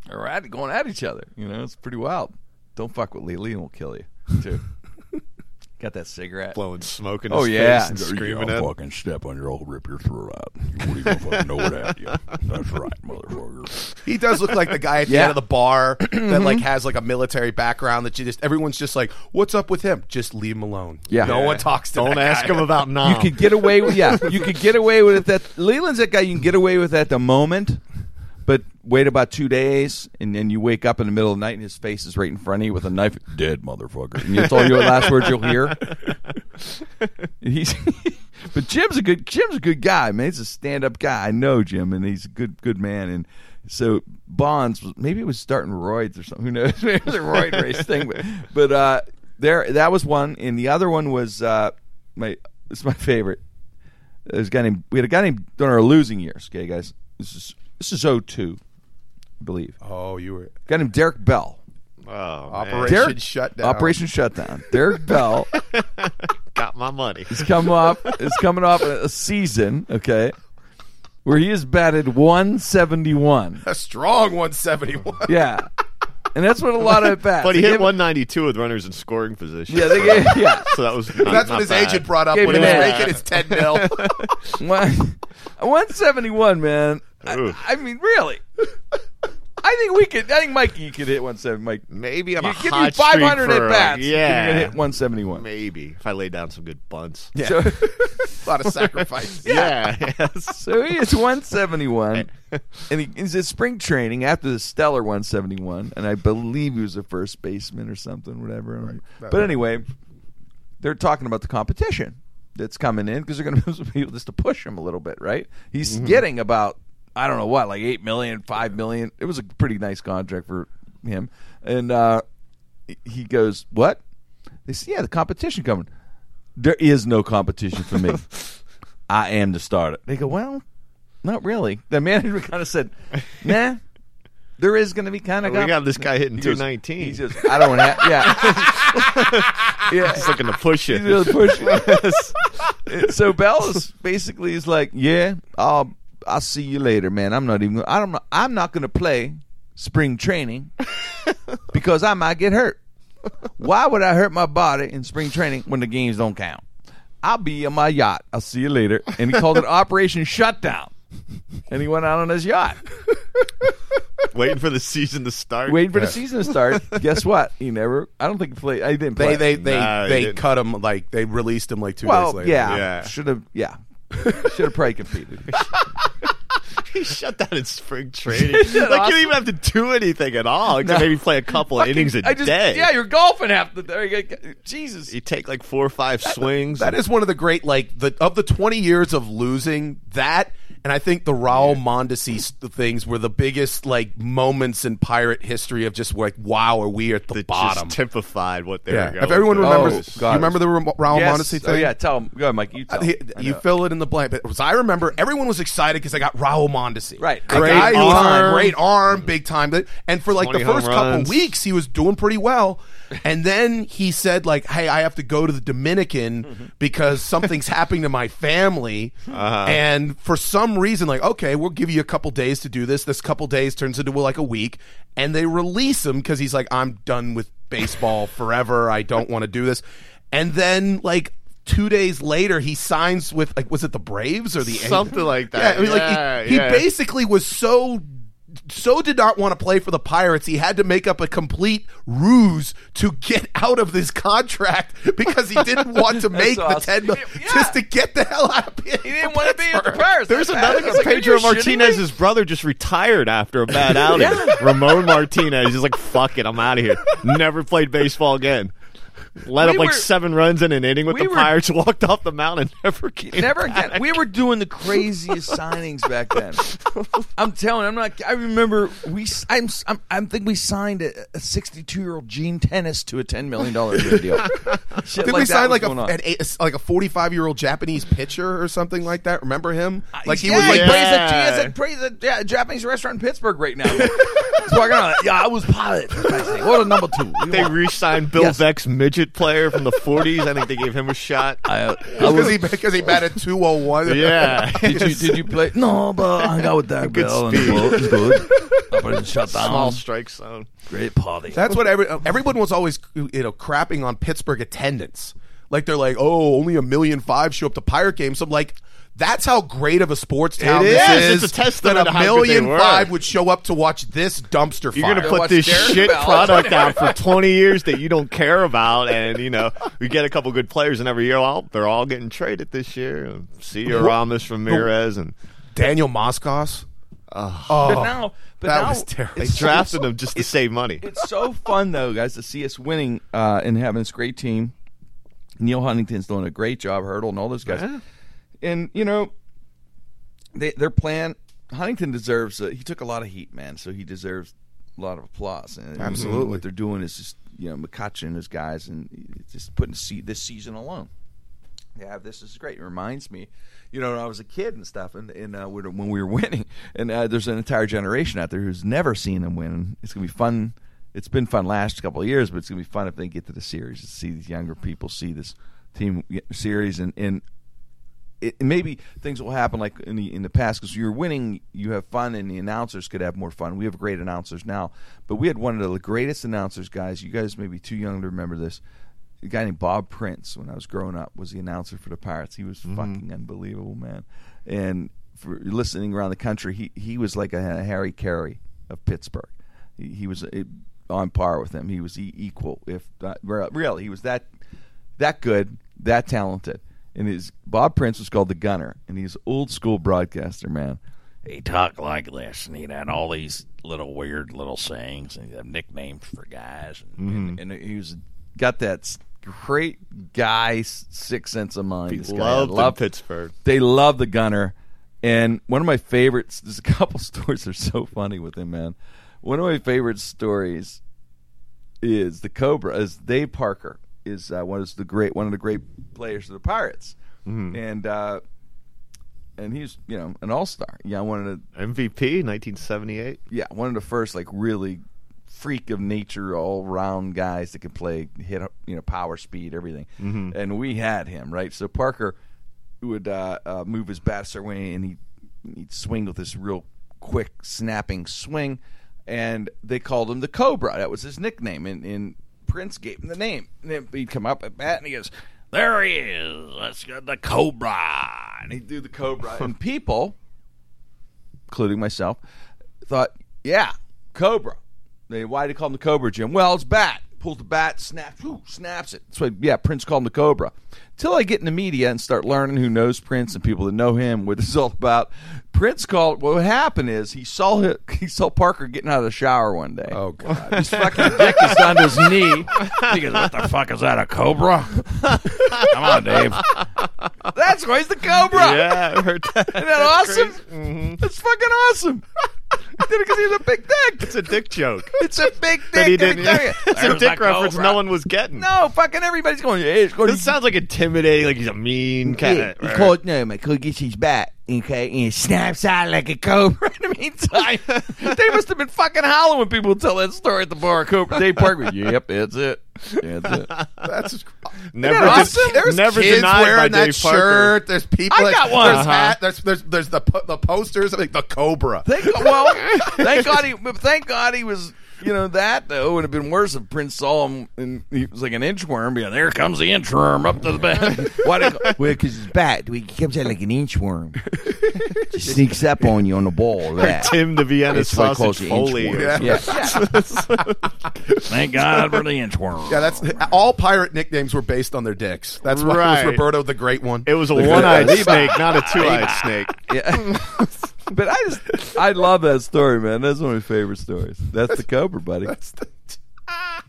They were at, going at each other. You know, it's pretty wild. Don't fuck with Lee. Lee will kill you, too. Got that cigarette. Blowing smoke in Oh, his yeah. face and screaming at him. fucking step on your, I'll rip your throat out. You won't even fucking know what at you. That's right, motherfucker. He does look like the guy at the Yeah. end of the bar that like mm-hmm. has like a military background that you just everyone's just like, what's up with him? Just leave him alone. Yeah. no Yeah. one talks to. Don't that ask guy. him about Nam. You could get away with yeah. You could get away with it. That Leyland's that guy you can get away with at the moment, but wait about two days, and then you wake up in the middle of the night and his face is right in front of you with a knife. Dead motherfucker. And that's all your last words you'll hear. And he's, but Jim's a good Jim's a good guy, man. He's a stand up guy. I know Jim, and he's a good good man. And so Bonds, maybe it was starting roids or something. Who knows? Maybe it was a roid race thing. But, but uh, there, that was one, and the other one was uh, my. It's my favorite. There's a guy named we had a guy named during our losing years. Okay, guys, this is this is 02, I believe. Oh, you were A guy named Derek Bell. Oh. Operation Derek- Shutdown. Operation Shutdown. Derek Bell Got my money. is coming up. Is coming off a, a season. Okay, where he has batted 171. a strong 171. Yeah, and that's what a lot of bats. But he They hit give- 192 with runners in scoring position. Yeah, they gave, yeah. so that was not, That's not what his bad. agent brought up Gave when he him was that. making his 10 mil. One, 171, man. I, I mean, really. I think we could. I think Mikey could hit 170. Mike, Maybe I'm you a give hot you 500 streak for, at bats. uh, You're yeah, hit 171. maybe if I lay down some good bunts. Yeah. So, a lot of sacrifice. Yeah, yes. so he is 171, and he, he's at spring training after the stellar 171, and I believe he was a first baseman or something, whatever. But anyway, they're talking about the competition that's coming in because they're going to some people just to push him a little bit, right? He's getting about I don't know what, like eight million, five million. It was a pretty nice contract for him, and uh, he goes, "What?" They said, "Yeah, the competition coming." There is no competition for me. I am the starter. They go, well, not really. The manager kind of said, nah, there is going to be kind of. We got this guy hitting goes- 219. He says, I don't have. Yeah, yeah. He's looking to push it. He's really pushing. so Bell is basically is like, yeah, I'll I'll see you later, man. I'm not even. I don't. I'm not going to play spring training because I might get hurt. Why would I hurt my body in spring training when the games don't count? I'll be on my yacht. I'll see you later. And he called it Operation Shutdown. And he went out on his yacht, Waiting for the season to start. waiting for the season to start. Guess what? He never. I don't think he played. I didn't play. They they they Nah, he they didn't. cut him like they released him like two well, days later. yeah, Yeah. should have. Yeah, should have probably competed. he shut down in spring training. like you don't even have to do anything at all. Except maybe play a couple of innings a I just, day. Yeah, you're golfing half the day. Jesus. you take like four or five swings. That is one of the great like the of the 20 years of losing that and I think the Raul Mondesi things were the biggest like moments in pirate history of just like wow are we at the that bottom. just typified what they yeah. were going If everyone through. remembers, Oh, you remember the Raul Yes. Mondesi Oh, thing? yeah, tell him. Go ahead, Mike. You uh, tell He- you fill it in the blank. But I remember, everyone was excited because they got Raul Mondesi. Right. A Great guy who was arm. great arm, big time. And for like the first couple runs. weeks, he was doing pretty well. And then he said, like, hey, I have to go to the Dominican because something's happening to my family. Uh-huh. And for some reason, like, okay, we'll give you a couple days to do this. This couple days turns into like a week. And they release him because he's like, I'm done with baseball forever. I don't want to do this. And then, like, two days later, he signs with, like, was it the Braves or the Something like that. Yeah, I mean, Yeah, like, he, yeah. he basically was so so did not want to play for the Pirates. He had to make up a complete ruse to get out of this contract because he didn't want to make the awesome. ten million He didn't- just to get the hell out of here. He didn't want to be at the Pirates. There's That's another bad. It's like, Pedro are you shitting me? Martinez's brother just retired after a bad outing. Ramon Martinez. He's like, fuck it, I'm out of here. Never played baseball again. Let We up like were- seven runs in an inning with we the were- Pirates, walked off the mound, and never came Never back. again. We were doing the craziest signings back then. I'm telling. I'm not. I remember we. s- I'm. I'm. I think we signed a 62 year old Gene Tennis to a 10 million dollar deal. Shit Did like we that sign like a, going an eight, like a forty five year old Japanese pitcher or something like that? Remember him? Uh, like he yeah, was like he plays Yeah. he has a, plays at yeah, a Japanese restaurant in Pittsburgh right now. He's walking around. Yeah, I was pilot. for Christ's sake. What a number two. We They won. re-signed Bill Yes. Veeck, midget player from the '40s. I think they gave him a shot. I, I because he because he batted two oh one. Yeah, did you did you play? No, but I got with that Good Bill and speed. the ball is good. Up in shut down. small strike zone. Great party. That's what every, everyone was always you know crapping on Pittsburgh attendance. Like they're like, oh, only a million five show up to Pirate games. So I'm like, that's how great of a sports town It this is. is. It's a testament that a how good million they were. five would show up to watch this dumpster You're fire. gonna put this Derek shit Bell. product out for 20 years that you don't care about, and you know we get a couple good players, and every year, well, they're all getting traded this year. See your Ramos, Ramirez, and Daniel Moskos. But Oh, now, but that now was terrible. they it's so- drafted so- them just to save money. It's so fun though, guys, to see us winning uh, and having this great team. Neal Huntington's doing a great job, Hurdle and all those guys. Yeah. And you know, they their plan. Huntington deserves. Uh, he took a lot of heat, man. So he deserves a lot of applause. And Absolutely. what they're doing is just you know McCutchen and his guys, and just putting this season alone. Yeah, this is great. It reminds me, you know, when I was a kid and stuff, and, and uh, when when we were winning, and uh, there's an entire generation out there who's never seen them win. It's gonna be fun. It's been fun last couple of years, but it's gonna be fun if they get to the series to see these younger people see this team series, and and it, maybe things will happen like in the in the past because you're winning, you have fun, and the announcers could have more fun. We have great announcers now, but we had one of the greatest announcers, guys. You guys may be too young to remember this. A guy named Bob Prince, when I was growing up, was the announcer for the Pirates. He was fucking unbelievable, man. And for listening around the country, he he was like a Harry Caray of Pittsburgh. He, he was uh, on par with him. He was equal, if not really. He was that that good, that talented. And his Bob Prince was called the Gunner, and he's old school broadcaster, man. He talked like this, and he'd had all these little weird little sayings, and he'd have nicknames for guys. And, mm-hmm. and he was got that great guy s- sixth sense of mind. This guy. I Loved love- Pittsburgh. They love the gunner, and one of my favorites. There's a couple stories that are so funny with him, man. One of my favorite stories is the Cobra. Is Dave Parker is uh, one of the great one of the great players of the Pirates, and uh, and he's you know an all star. Yeah, one of the MVP 1978. yeah, one of the first like really freak of nature, all round guys that could play, hit you know power, speed, everything. Mm-hmm. And we had him right. So Parker would uh, uh, move his bat a certain way, and he he'd swing with this real quick, snapping swing. And they called him the Cobra. That was his nickname. And, and Prince gave him the name. And then he'd come up at bat, and he goes, there he is. Let's got the Cobra. and he'd do the Cobra. and people, including myself, thought, yeah, Cobra. They, why do they call him the Cobra, Jim? Well, it's bat. Pulls the bat, snaps, whoo, snaps it. That's why, yeah, Prince called him the Cobra. Till I get in the media and start learning who knows Prince and people that know him, what this is all about. Prince called. What happened is he saw he saw Parker getting out of the shower one day. Oh god. His fucking dick is to his knee. He goes, what the fuck is that, a Cobra? Come on, Dave. That's why he's the Cobra. Yeah, I heard that. Isn't that awesome? Mm-hmm. That's fucking awesome. He did it because he has a big dick. It's a dick joke. It's a big that he dick. didn't. me tell you. it's a dick oh, reference Cobra. no one was getting. No, fucking everybody's going. Hey, it's going This sounds like intimidating. Like he's a mean kind Yeah, of. he called no, man. Cole gets his bat, okay, and it snaps out like a cobra. In the meantime, they must have been fucking howling when people tell that story at the bar. Cobra Dave Parker. Yep, that's it. That's it. That's Never, Isn't that awesome? de- there's never kids denied by wearing that Dave Parker. shirt. There's people. I like, got one. There's Uh-huh. hat. There's there's there's the po- the posters like the Cobra. Thank well, thank God he. Thank God he was. You know that though would have been worse if Prince saw him and he was like an inchworm. Yeah, there comes the inchworm up to the bed. Why did? Well, because it's bat. He comes out like an inchworm. Just sneaks up on you on the ball. That. Tim the Vienna It's what calls sausage Foli. inchworm. or Yeah. Thank God for the inchworm. Yeah, that's all pirate nicknames were based on their dicks. That's why it Right. was Roberto the Great One. It was a one-eyed snake, not a two-eyed snake. Yeah. But I just I love that story, man. That's one of my favorite stories. That's the Cobra, buddy. that's Ah,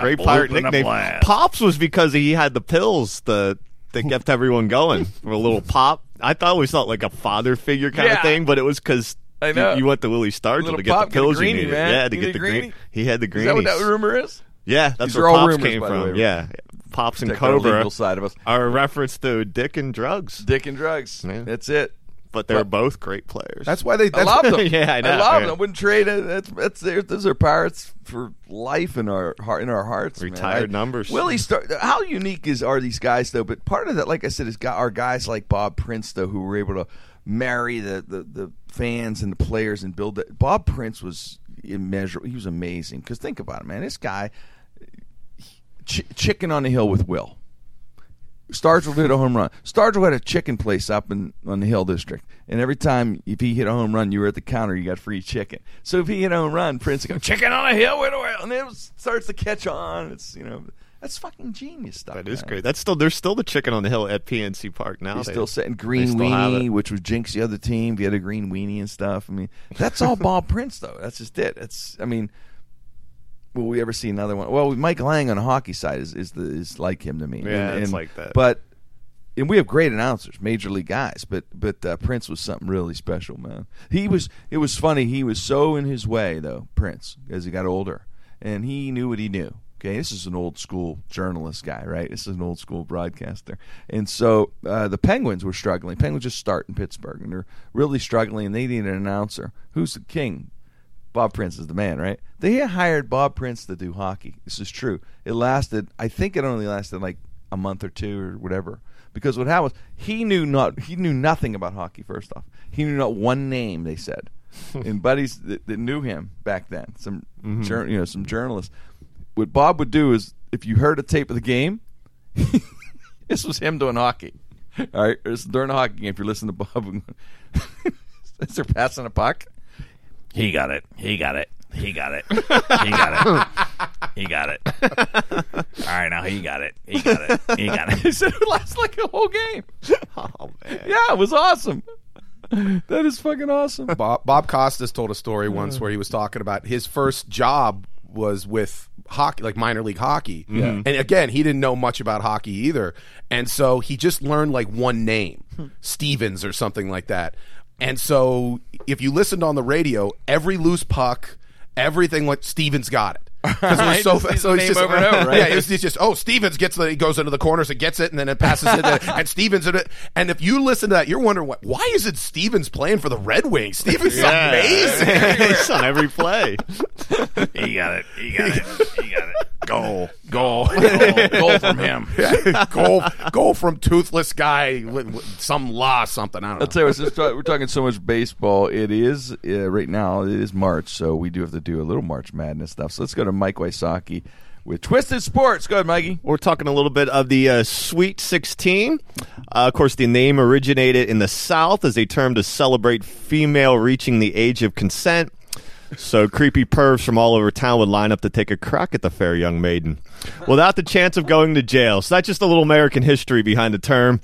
Great pirate nickname. Pops was because he had the pills that that kept everyone going. For a little pop. I thought always thought like a father figure kind Yeah. of thing, but it was because I know. you, you went to Willie Stargell to get Pop, the get a pills you greenie, needed. man. Yeah, to You get need the a green. greenie? He had the Is greenies. that what that rumor is? Yeah, that's These where are all Pops rumors, came from. way. Yeah, Pops and Check our Cobra side of us. are a reference to Dick and drugs, Dick and drugs. Yeah. That's it. But they're both great players. That's why they. I That's love them. Yeah, I know, love yeah. them. I wouldn't trade it. That's that's there. Those are pirates for life in our heart in our hearts. man. Retired I- numbers. Willie Star. How unique is are these guys though? But part of that, like I said, is got our guys like Bob Prince though, who were able to marry the the, the fans and the players and build that. Bob Prince was immeasurable. He was amazing. Because think about it, man. This guy, ch- chicken on the hill with Will. Stargell hit a home run. Stargell had a chicken place up in on the Hill District, and every time if he hit a home run, you were at the counter, you got free chicken. So if he hit a home run, Prince would go chicken on a hill with oil, and it was, starts to catch on. It's you know that's fucking genius stuff. that is man. great. That's still there's still the chicken on the hill at PNC Park now. He's They- still setting green weenie, which was jinx the other team. If you had a green weenie and stuff, I mean, that's all Bob Prince though. That's just it. It's I mean, will we ever see another one? Well, Mike Lange on the hockey side is is the, is like him to me. Yeah, and, it's and- like that. But and we have great announcers, major league guys. But but uh, Prince was something really special, man. He was. It was funny. He was so in his way though, Prince, as he got older, and he knew what he knew. Okay, this is an old school journalist guy, right? This is an old school broadcaster, and so uh, the Penguins were struggling. Penguins just start in Pittsburgh, and they're really struggling, and they need an announcer. Who's the king? Bob Prince is the man, right? They hired Bob Prince to do hockey. This is true. It lasted, I think it only lasted like a month or two or whatever. Because what happened was he knew not he knew nothing about hockey. First off, he knew not one name. They said, and buddies that, that knew him back then, some mm-hmm. jour- you know some journalists. What Bob would do is, if you heard a tape of the game, this was him doing hockey. All right, it's during a hockey game. If you're listening to Bob, is they're passing a puck. He got it. He got it. He got it. He got it. He got it. All right, now he got it. He got it. He got He it. said it would last like a whole game. Oh man. Yeah, it was awesome. That is fucking awesome. Bob, Bob Costas told a story once where he was talking about his first job was with hockey, like minor league hockey. Yeah. And again, he didn't know much about hockey either. And so he just learned like one name, hmm. Stevens or something like that. And so if you listened on the radio, every loose puck, everything like Stevens got it. Because Right, so fast. So it's just over and over, right? Yeah, it's, it's just oh Stevens gets the he goes into the corners and gets it and then it passes it and, and Stevens in it. And if you listen to that, you're wondering what why is it Stevens playing for the Red Wings? Stevens is amazing. He's on every play. He got it. He got it. He got it. Goal, Goal. Goal, goal from him. goal, goal from toothless guy with, with some law, something. I don't know. I'll tell you, what, since we're talking so much baseball. It is uh, right now. It is March, so we do have to do a little March Madness stuff. So let's go to Mike Wysocki with Twisted Sports. Go ahead, Mikey. We're talking a little bit of the uh, Sweet 16. Uh, of course, the name originated in the South as a term to celebrate female reaching the age of consent. So creepy pervs from all over town would line up to take a crack at the fair young maiden without the chance of going to jail. So that's just a little American history behind the term.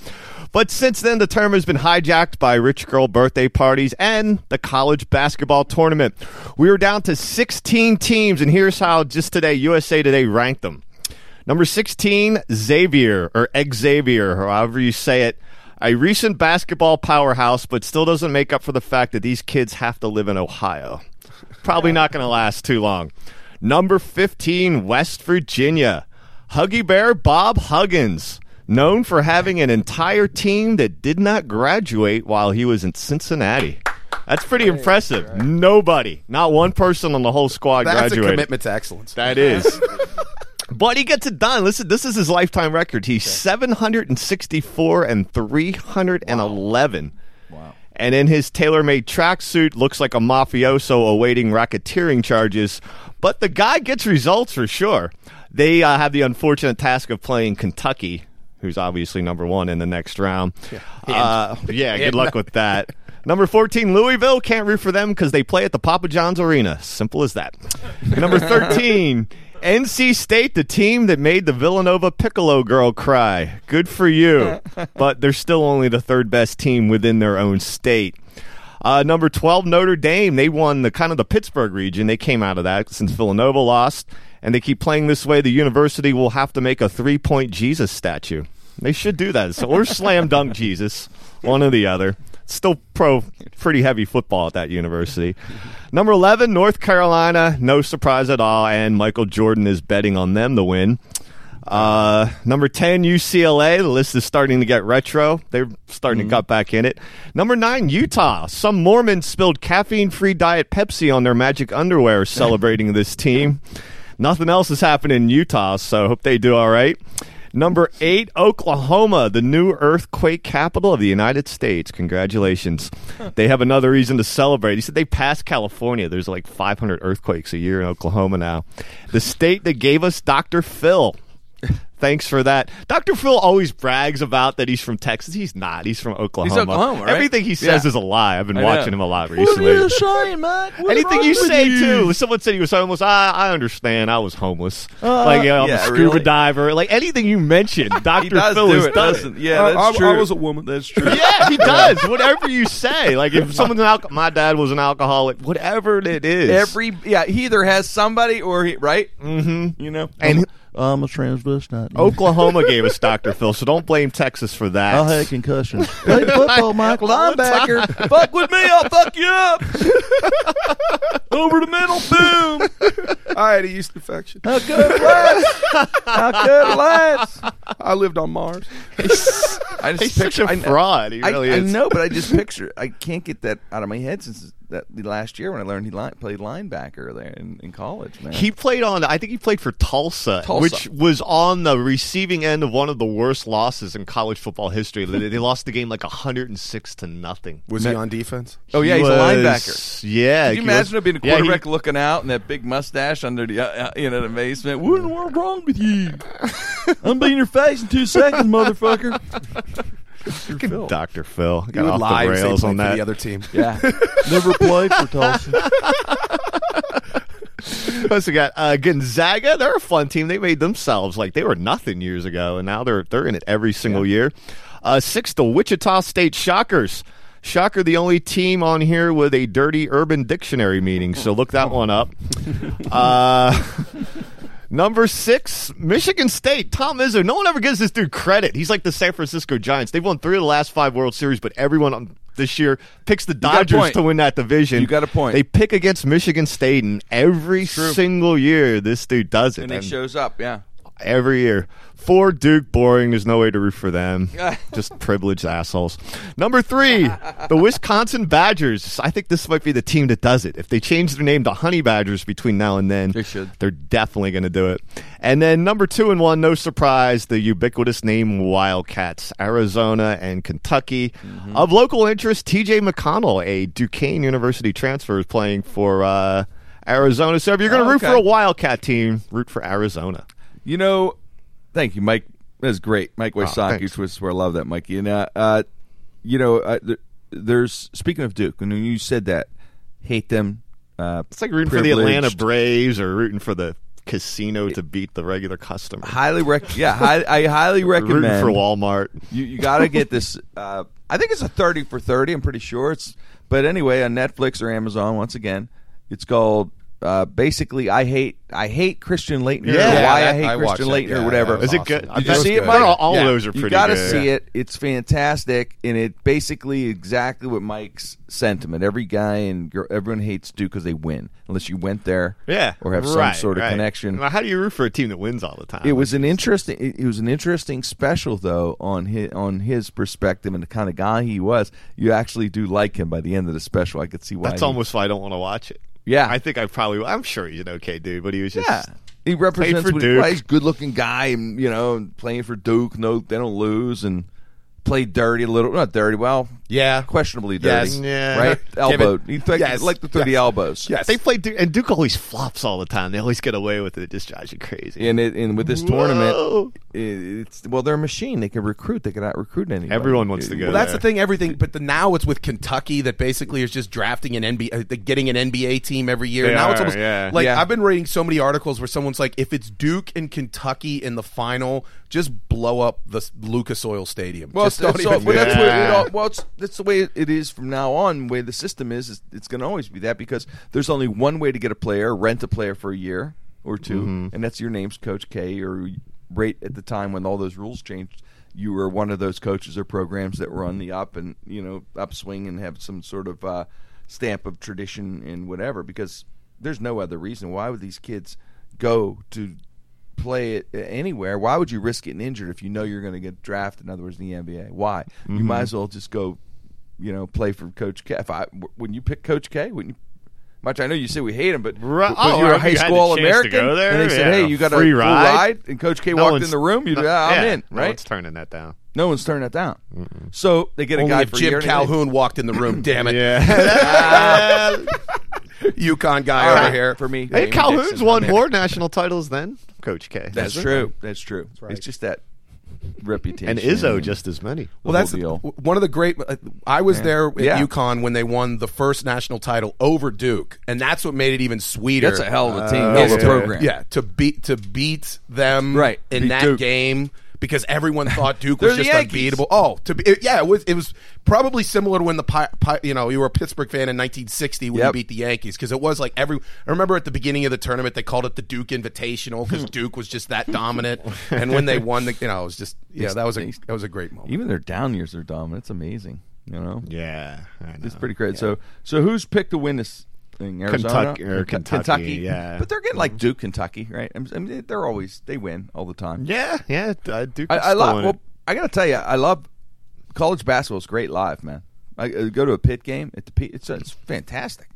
But since then, the term has been hijacked by rich girl birthday parties and the college basketball tournament. We are down to 16 teams, and here's how just today USA Today ranked them. Number 16, Xavier, or Xavier, or however you say it. A recent basketball powerhouse, but still doesn't make up for the fact that these kids have to live in Ohio. Probably not going to last too long. Number 15, West Virginia. Huggy Bear Bob Huggins, known for having an entire team that did not graduate while he was in Cincinnati. That's pretty impressive. Nobody, not one person on the whole squad That's a graduated. commitment to excellence. That is. But he gets it done. Listen, this is his lifetime record. He's 764 and 311. And in his tailor-made tracksuit, looks like a mafioso awaiting racketeering charges. But the guy gets results for sure. They uh, have the unfortunate task of playing Kentucky, who's obviously number one in the next round. Yeah, uh, yeah good luck with that. Number 14, Louisville. Can't root for them because they play at the Papa John's Arena. Simple as that. Number 13, NC State, the team that made the Villanova Piccolo girl cry. Good for you. but they're still only the third best team within their own state. Uh, number 12, Notre Dame. They won the kind of the Pittsburgh region. They came out of that since Villanova lost. And they keep playing this way. The university will have to make a three point Jesus statue. They should do that. So, or slam dunk Jesus, one or the other. Still pro, pretty heavy football at that university. Number 11, North Carolina. No surprise at all. And Michael Jordan is betting on them to win. Uh, number 10, UCLA. The list is starting to get retro. They're starting to cut back in it. Number 9, Utah. Some Mormons spilled caffeine free Diet Pepsi on their magic underwear celebrating this team. Nothing else is happening in Utah, so hope they do all right. Number eight, Oklahoma, the new earthquake capital of the United States. Congratulations. They have another reason to celebrate. He said they passed California. There's like 500 earthquakes a year in Oklahoma now. The state that gave us Dr. Phil. Thanks for that. Dr. Phil always brags about that he's from Texas. He's not. He's from Oklahoma. Oklahoma, right? Everything he says Yeah. is a lie. I've been I know. watching him a lot recently. What are you saying, Mike? Anything you say too. Someone said he was homeless. I, I understand. I was homeless. like you know, I'm yeah, a scuba really? diver. Like anything you mention, Doctor does Phil do has it, doesn't? Yeah, that's I- true. I was a woman. That's true. Yeah, he does. Whatever you say. Like if someone's an alcoholic, my dad was an alcoholic. Whatever it is. Every yeah, he either has somebody or he right. Mm-hmm. You know, and I'm a transvestite. Oklahoma gave us Doctor Phil, so don't blame Texas for that. I had concussion. Played football, Michael. linebacker. fuck with me, I'll fuck you up. Over the middle, boom. I had a yeast infection. How good it lasts. How good it lasts. I lived on Mars. I just He's such picture, a I- fraud. He really I is. know, but I just picture. I can't get that out of my head since that last year when I learned he line, played linebacker there in, in college. Man, He played on. I think he played for Tulsa, Tulsa. which was on the receiving end of one of the worst losses in college football history. they, they lost the game like 106 to nothing. Was he on defense? oh yeah, He he's a linebacker. Yeah, Can you he was- imagine it being a yeah, he- quarterback looking out and that big mustache under the uh, uh, you know the amazement? What in the world wrong with you? I'm being your face in two seconds, motherfucker. Dr. Phil He got would off lie the and say he rails on that. the other team. Yeah, Never played for Tulsa. Plus, we got uh, Gonzaga. They're a fun team. They made themselves like they were nothing years ago, and now they're they're in it every single year. Uh, six, the Wichita State Shockers. Shocker, the only team on here with a dirty urban dictionary meaning. So look that one up. Uh, number six, Michigan State. Tom Izzo. No one ever gives this dude credit. He's like the San Francisco Giants. They've won three of the last five World Series, but everyone on this year picks the Dodgers to win that division. You got a point. They pick against Michigan State, and every single year this dude does it. and it And shows up. Yeah. Every year. For Duke, boring. There's no way to root for them. Just privileged assholes. Number three, the Wisconsin Badgers. I think this might be the team that does it. If they change their name to Honey Badgers between now and then, They should. They're definitely going to do it. And then number two and one, no surprise, the ubiquitous name Wildcats, Arizona and Kentucky. Mm-hmm. Of local interest, T.J. McConnell, a Duquesne University transfer, is playing for uh, Arizona. So if you're going to Oh, root for a Wildcat team, root for Arizona. You know, thank you, Mike. That's great, Mike thanks. Wysocki, was where I love that, Mikey. And uh, uh, you know, uh, there's speaking of Duke, and when you said that, hate them. Uh, It's like rooting for the Atlanta. Braves or rooting for the casino to beat the regular customer. Highly rec- yeah, I highly recommend Rooting for Walmart. You you got to get this. Uh, I think it's a thirty for thirty. I'm pretty sure it's. But anyway, on Netflix or Amazon, once again, it's called. Uh, basically, I hate I hate Christian Laettner. Yeah. or why Yeah, I hate I Christian it. Laettner, Yeah, or whatever. that was Is it awesome. good? Did you That was see it. Mike? All, all Yeah. those are pretty. Good. You got to see it. It's fantastic, and it basically exactly what Mike's sentiment. Every guy and girl, everyone hates Duke because they win, unless you went there, Yeah, or have right, some sort of right. connection. Well, how do you root for a team that wins all the time? It was an interesting. It it was an interesting special though on his on his perspective and the kind of guy he was. You actually do like him by the end of the special. I could see why. That's he- almost why I don't want to watch it. Yeah. I think I probably. I'm sure he's an okay dude, but he was just. yeah. He represents what- Duke. he's a good looking guy, and you know, playing for Duke. No, they don't lose, and played dirty a little. Not dirty. Well, Yeah. questionably dirty. Yes. Yeah. Right. elbow. it- Elbowed. He like, Yes. like to throw the Yes. elbows. Yes. They play Duke, and Duke always flops all the time. They always get away with it. It just drives you crazy. And it, and with this Whoa. tournament, it's well, they're a machine. They can recruit. They can out recruit anybody. Everyone wants to go Well, that's there. the thing. Everything, but the, now it's with Kentucky that basically is just drafting an NBA, uh, getting an NBA team every year. They now it's almost yeah. like Yeah. I've been reading so many articles where someone's like, if it's Duke and Kentucky in the final, just blow up the Lucas Oil Stadium. Well, just it's, don't it's all- even- well, that's Yeah. what it all, well, it's, that's the way it is from now on. Where the system is, is it's going to always be that because there's only one way to get a player: rent a player for a year or 2 Mm-hmm. and that's your name's Coach K. Or right at the time when all those rules changed, you were one of those coaches or programs that were on the up and you know upswing and have some sort of uh, stamp of tradition and whatever. Because there's no other reason why would these kids go to play it anywhere. Why would you risk getting injured if you know you're going to get drafted? In other words, in the NBA. Why? You Mm-hmm. might as well just go, you know, play for Coach K. If I wouldn't you pick Coach K? Wouldn't you? Much I know you say we hate him, but Right. when Oh, you were a high you school the American, there, and they said, yeah, "Hey, you got a free ride. ride," and Coach K No walked in the room, you'd no- be, "Ah, I'm yeah, in, No right? one's turning that down. No one's turning that down. So they get a Only guy if for Jim year anyway. Calhoun walked in the room. Damn it, Yeah. UConn guy All over here for me. hey, Calhoun's Dixon. won more national titles than Coach K. That's true. That's true. It's just that reputation. And Izzo just as many. Well, that's deal. one of the great. uh, I was there at Yeah. UConn when they won the first national title over Duke, and that's what made it even sweeter. That's a hell of a team, Uh, hell of a yeah. program. Yeah, to beat to beat them Right, in beat that Duke. game because everyone thought Duke was just Yankees. unbeatable. Oh, to be, it- yeah, it was it was probably similar to when the Pi, Pi, you know you were a Pittsburgh fan in 1960 when you beat the Yankees because it was like every. I remember at the beginning of the tournament they called it the Duke Invitational because Duke was just that dominant, and when they won, the you know it was just yeah that was a that was a great moment. Even their down years are dominant. It's amazing. You know, Yeah, I know. it's pretty great. So, so who's picked to win this thing? Arizona Kentucky- or Ken- Kentucky, yeah. But they're getting like Duke, Kentucky, right? I mean, they're always they win all the time. Yeah, yeah. Uh, Duke. I, I love. Well. I got to tell you, I love college basketball. Is great live, man. I uh, go to a pit game at the. It's it's fantastic.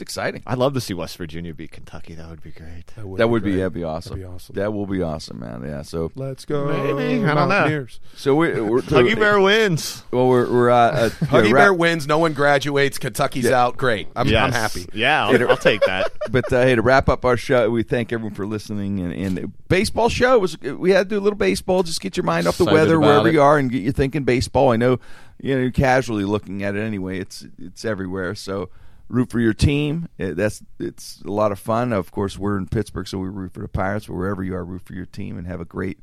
It's exciting. I'd love to see West Virginia beat Kentucky. That would be great. that would be great. that'd be awesome. That'd be awesome. That will be awesome, man. Yeah. So Let's go. Maybe. I don't know. So we're, we're Huggy Bear wins. Well, we're we're uh, uh, Huggy yeah, Bear wins. No one graduates. Kentucky's Yeah. out. Great. I'm, I'm happy. Yeah, I'll, I'll take that. But uh, hey, to wrap up our show, we thank everyone for listening. And, and baseball show was we had to do a little baseball, just get your mind off the Excited weather about wherever it. you are, and get you thinking baseball. I know you know you're casually looking at it anyway. It's it's everywhere. So, root for your team. Uh, That's it's a lot of fun. Of course, we're in Pittsburgh, so we root for the Pirates. But wherever you are, root for your team and have a great,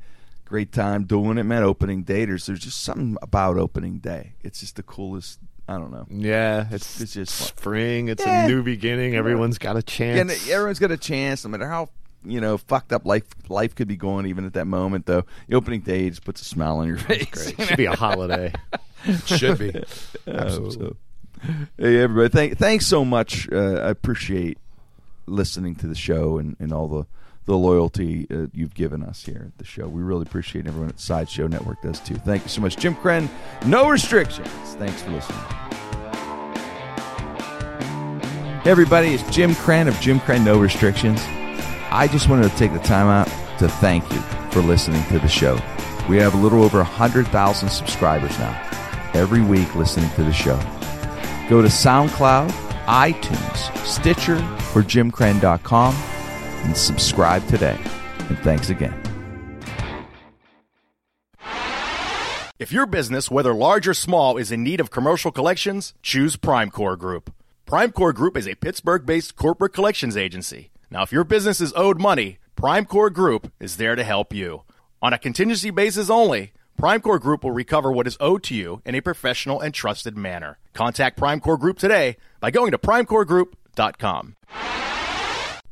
great time doing it, man. Opening day, there's there's just something about opening day. It's just the coolest. I don't know. Yeah, it's, It's just fun. spring. It's Yeah. a new beginning. Everyone's got a chance. And everyone's got a chance, no matter how you know fucked up life life could be going. Even at that moment, though, the opening day just puts a smile on your face. It should be a holiday. It should be. Absolutely. Hey, everybody! Thank, thanks so much. Uh, I appreciate listening to the show and, and all the the loyalty uh, you've given us here at the show. We really appreciate everyone at Sideshow Network does too. Thank you so much, Jim Krenn. No restrictions. Thanks for listening. Hey, everybody! It's Jim Krenn of Jim Krenn No Restrictions. I just wanted to take the time out to thank you for listening to the show. We have a little over 100,000 subscribers now, every week listening to the show. Go to SoundCloud, iTunes, Stitcher, or jimkrenn.com and subscribe today. And thanks again. If your business, whether large or small, is in need of commercial collections, choose Primecore Group. Primecore Group is a Pittsburgh based corporate collections agency. Now, if your business is owed money, Primecore Group is there to help you. On a contingency basis only, Primecore Group will recover what is owed to you in a professional and trusted manner. Contact Primecore Group today by going to primecoregroup.com.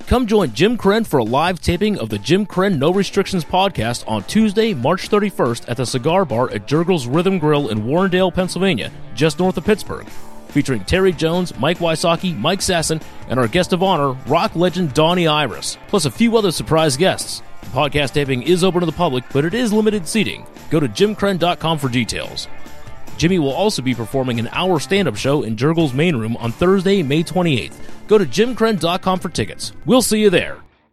Come join Jim Krenn for a live taping of the Jim Krenn No Restrictions podcast on Tuesday, March 31st at the Cigar Bar at Jergel's Rhythm Grill in Warrendale, Pennsylvania, just north of Pittsburgh. Featuring Terry Jones, Mike Wysocki, Mike Sasson, and our guest of honor, rock legend Donnie Iris, plus a few other surprise guests. The podcast taping is open to the public, but it is limited seating. Go to jimkrenn.com for details. Jimmy will also be performing an hour stand up show in Jergel's main room on Thursday, May 28th. Go to jimkrenn.com for tickets. We'll see you there.